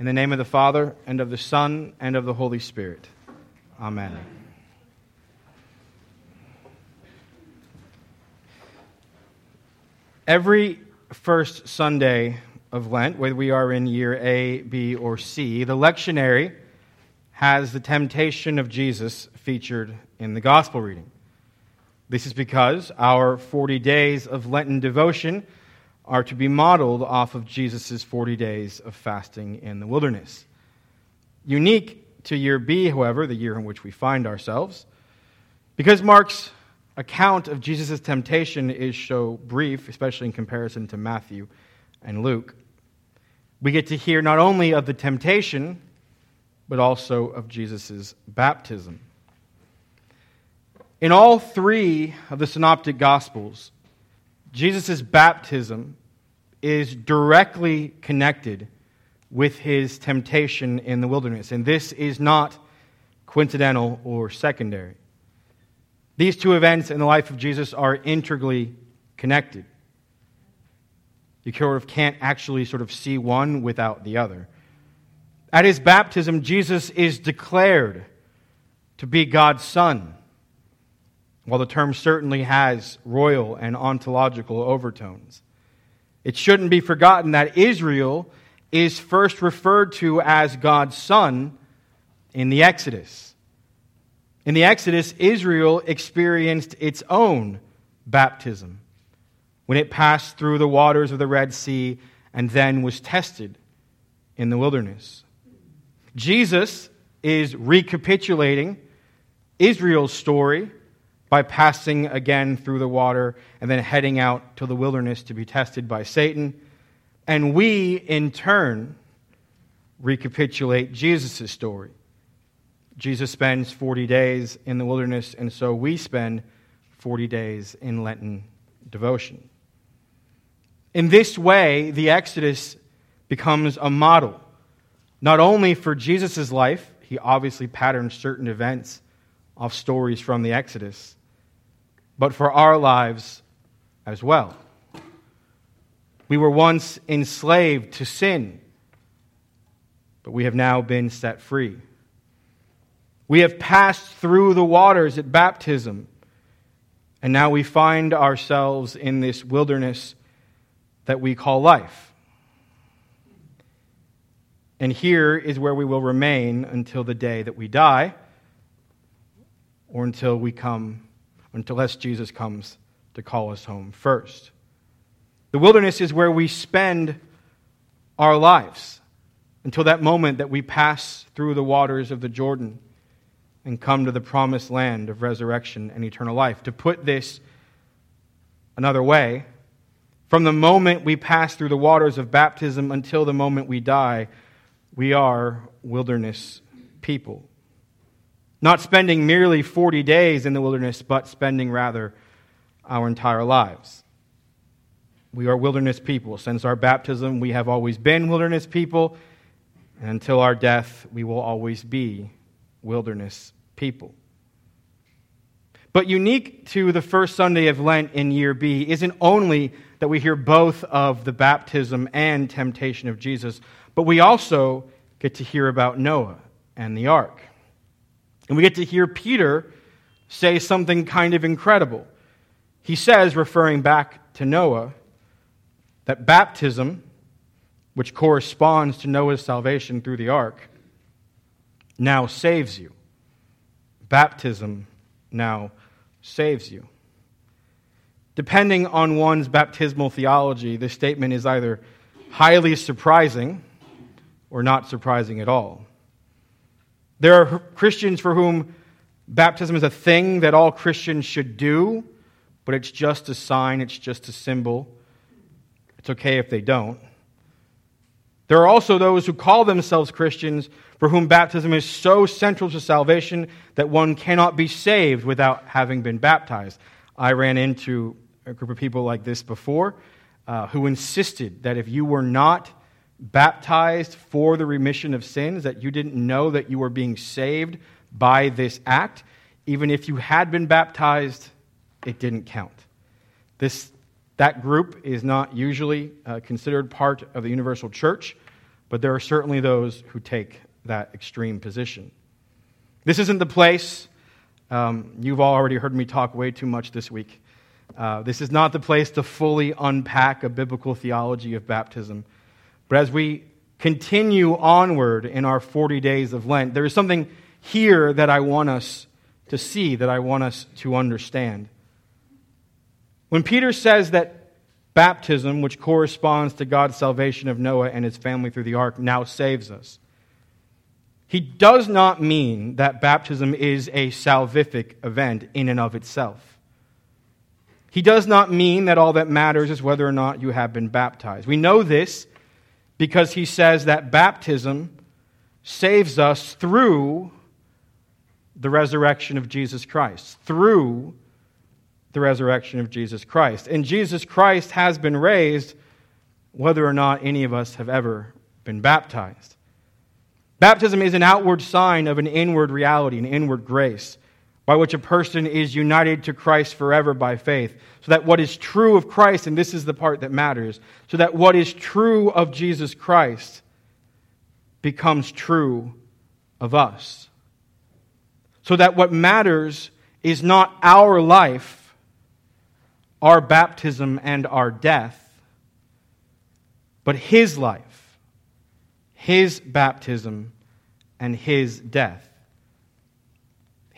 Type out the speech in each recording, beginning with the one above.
In the name of the Father, and of the Son, and of the Holy Spirit. Amen. Every first Sunday of Lent, whether we are in year A, B, or C, the lectionary has the temptation of Jesus featured in the gospel reading. This is because our 40 days of Lenten devotion are to be modeled off of Jesus' 40 days of fasting in the wilderness. Unique to year B, however, the year in which we find ourselves, because Mark's account of Jesus' temptation is so brief, especially in comparison to Matthew and Luke, we get to hear not only of the temptation, but also of Jesus' baptism. In all three of the synoptic gospels, Jesus' baptism is directly connected with his temptation in the wilderness. And this is not coincidental or secondary. These two events in the life of Jesus are integrally connected. You sort of can't actually sort of see one without the other. At his baptism, Jesus is declared to be God's Son. While the term certainly has royal and ontological overtones, it shouldn't be forgotten that Israel is first referred to as God's son in the Exodus. In the Exodus, Israel experienced its own baptism when it passed through the waters of the Red Sea and then was tested in the wilderness. Jesus is recapitulating Israel's story by passing again through the water and then heading out to the wilderness to be tested by Satan. And we, in turn, recapitulate Jesus' story. Jesus spends 40 days in the wilderness, and so we spend 40 days in Lenten devotion. In this way, the Exodus becomes a model, not only for Jesus' life, he obviously patterns certain events off stories from the Exodus, but for our lives as well. We were once enslaved to sin, but we have now been set free. We have passed through the waters at baptism, and now we find ourselves in this wilderness that we call life. And here is where we will remain until the day that we die or until we come, unless Jesus comes to call us home first. The wilderness is where we spend our lives until that moment that we pass through the waters of the Jordan and come to the promised land of resurrection and eternal life. To put this another way, from the moment we pass through the waters of baptism until the moment we die, we are wilderness people. Not spending merely 40 days in the wilderness, but spending rather our entire lives. We are wilderness people. Since our baptism, we have always been wilderness people, and until our death, we will always be wilderness people. But unique to the first Sunday of Lent in year B isn't only that we hear both of the baptism and temptation of Jesus, but we also get to hear about Noah and the ark. And we get to hear Peter say something kind of incredible. He says, referring back to Noah, that baptism, which corresponds to Noah's salvation through the ark, now saves you. Baptism now saves you. Depending on one's baptismal theology, this statement is either highly surprising or not surprising at all. There are Christians for whom baptism is a thing that all Christians should do, but it's just a sign, it's just a symbol. It's okay if they don't. There are also those who call themselves Christians for whom baptism is so central to salvation that one cannot be saved without having been baptized. I ran into a group of people like this before uh, who insisted that if you were not baptized for the remission of sins, that you didn't know that you were being saved by this act, even if you had been baptized, it didn't count. This, that group is not usually uh, considered part of the universal church. but there are certainly those who take that extreme position. This isn't the place. Um, you've already heard me talk way too much this week. Uh, this is not the place to fully unpack a biblical theology of baptism. But as we continue onward in our 40 days of Lent, there is something here that I want us to see, that I want us to understand. When Peter says that baptism, which corresponds to God's salvation of Noah and his family through the ark, now saves us, he does not mean that baptism is a salvific event in and of itself. He does not mean that all that matters is whether or not you have been baptized. We know this because he says that baptism saves us through the resurrection of Jesus Christ, through the resurrection of Jesus Christ. And Jesus Christ has been raised whether or not any of us have ever been baptized. Baptism is an outward sign of an inward reality, an inward grace, by which a person is united to Christ forever by faith. So that what is true of Christ, and this is the part that matters, so that what is true of Jesus Christ becomes true of us. So that what matters is not our life our baptism and our death, but his life, his baptism, and his death.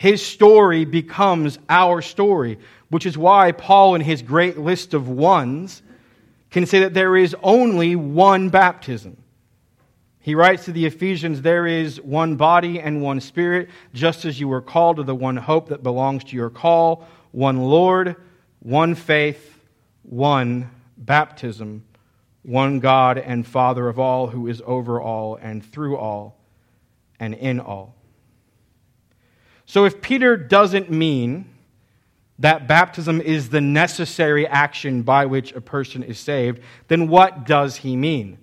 His story becomes our story, which is why Paul, in his great list of ones, can say that there is only one baptism. He writes to the Ephesians, There is one body and one spirit, just as you were called to the one hope that belongs to your call, one Lord one faith, one baptism, one God and Father of all, who is over all and through all and in all. So if Peter doesn't mean that baptism is the necessary action by which a person is saved, then what does he mean?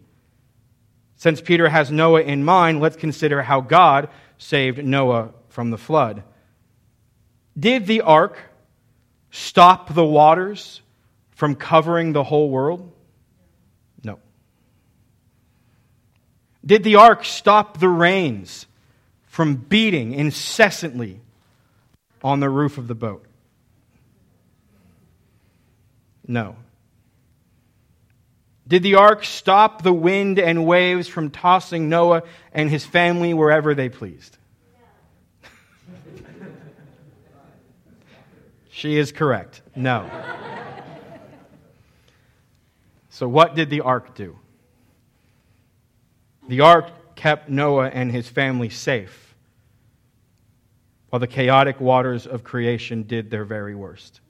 Since Peter has Noah in mind, let's consider how God saved Noah from the flood. Did the ark stop the waters from covering the whole world? No. Did the ark stop the rains from beating incessantly on the roof of the boat? No. Did the ark stop the wind and waves from tossing Noah and his family wherever they pleased? She is correct. No. so, what did the ark do? The ark kept Noah and his family safe, while the chaotic waters of creation did their very worst.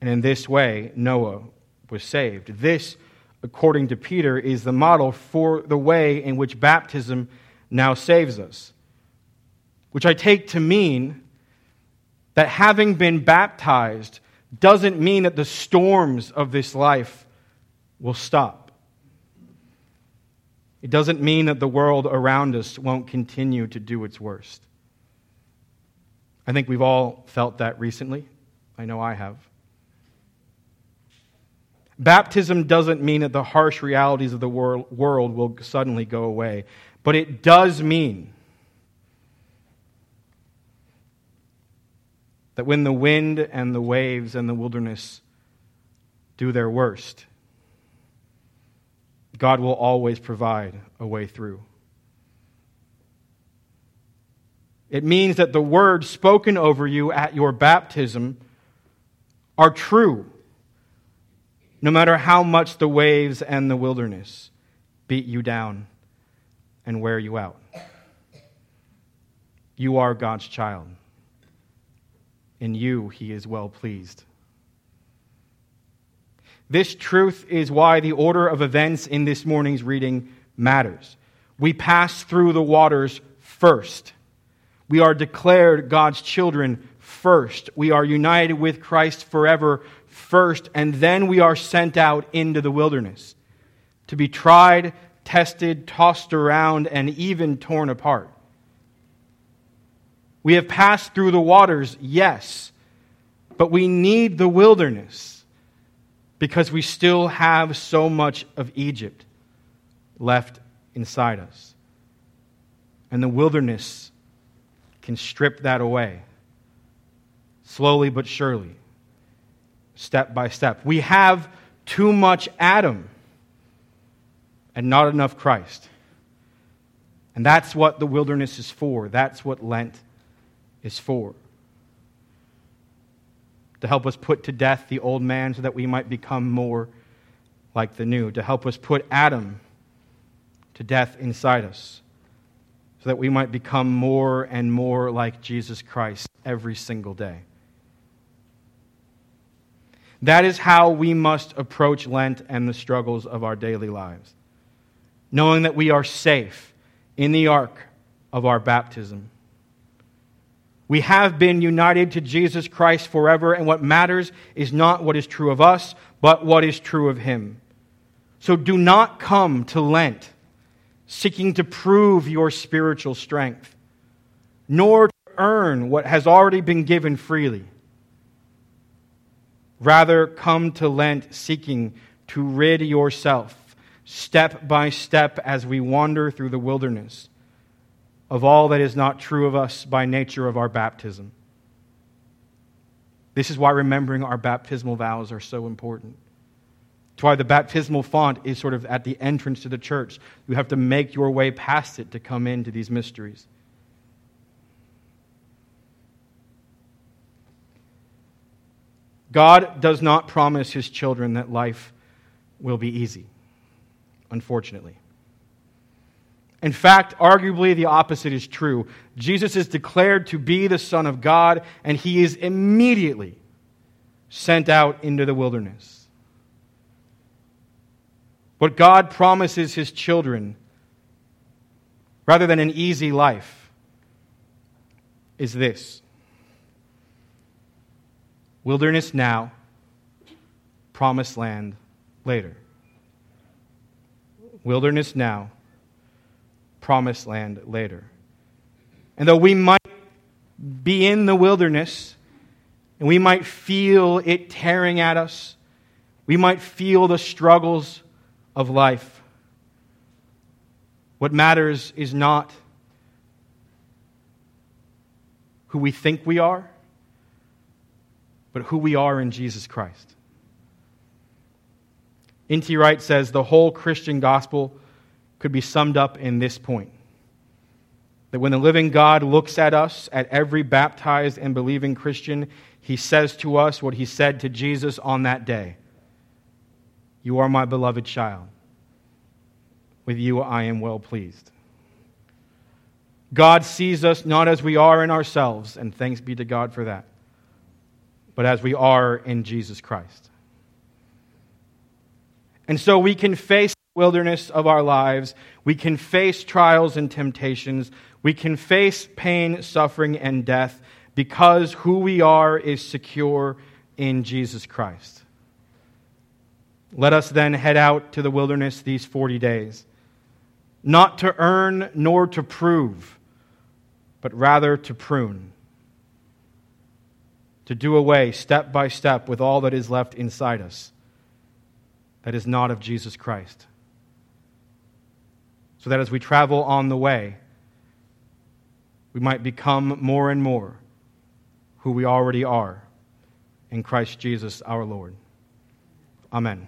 And in this way, Noah was saved. This, according to Peter, is the model for the way in which baptism now saves us, which I take to mean that having been baptized doesn't mean that the storms of this life will stop. It doesn't mean that the world around us won't continue to do its worst. I think we've all felt that recently. I know I have. Baptism doesn't mean that the harsh realities of the world will suddenly go away, but it does mean that when the wind and the waves and the wilderness do their worst, God will always provide a way through. It means that the words spoken over you at your baptism are true, no matter how much the waves and the wilderness beat you down and wear you out. You are God's child in you he is well pleased. This truth is why the order of events in this morning's reading matters. We pass through the waters first. We are declared God's children first. We are united with Christ forever first, and then we are sent out into the wilderness to be tried, tested, tossed around, and even torn apart. We have passed through the waters, yes, but we need the wilderness because we still have so much of Egypt left inside us. And the wilderness can strip that away, slowly but surely, step by step. We have too much Adam and not enough Christ. And that's what the wilderness is for. That's what Lent is for. To help us put to death the old man so that we might become more like the new. To help us put Adam to death inside us so that we might become more and more like Jesus Christ every single day. That is how we must approach Lent and the struggles of our daily lives, knowing that we are safe in the ark of our baptism. We have been united to Jesus Christ forever, and what matters is not what is true of us, but what is true of Him. So do not come to Lent seeking to prove your spiritual strength, nor to earn what has already been given freely. Rather, come to Lent seeking to rid yourself, step by step, as we wander through the wilderness, of all that is not true of us by nature of our baptism. This is why remembering our baptismal vows are so important. It's why the baptismal font is sort of at the entrance to the church. You have to make your way past it to come into these mysteries. God does not promise his children that life will be easy, unfortunately. In fact, arguably the opposite is true. Jesus is declared to be the Son of God, and he is immediately sent out into the wilderness. What God promises his children, rather than an easy life, is this wilderness now, promised land later. Wilderness now, promised land later. And though we might be in the wilderness, and we might feel it tearing at us, we might feel the struggles of life. What matters is not who we think we are, but who we are in Jesus Christ. N.T. Wright says the whole Christian gospel could be summed up in this point that when the living God looks at us, at every baptized and believing Christian, he says to us what he said to Jesus on that day you are my beloved child. With you I am well pleased. God sees us not as we are in ourselves, and thanks be to God for that, but as we are in Jesus Christ. And so we can face wilderness of our lives, we can face trials and temptations, we can face pain, suffering, and death because who we are is secure in Jesus Christ. Let us then head out to the wilderness these 40 days, not to earn nor to prove, but rather to prune, to do away step by step with all that is left inside us that is not of Jesus Christ. So that as we travel on the way, we might become more and more who we already are in Christ Jesus our Lord. Amen.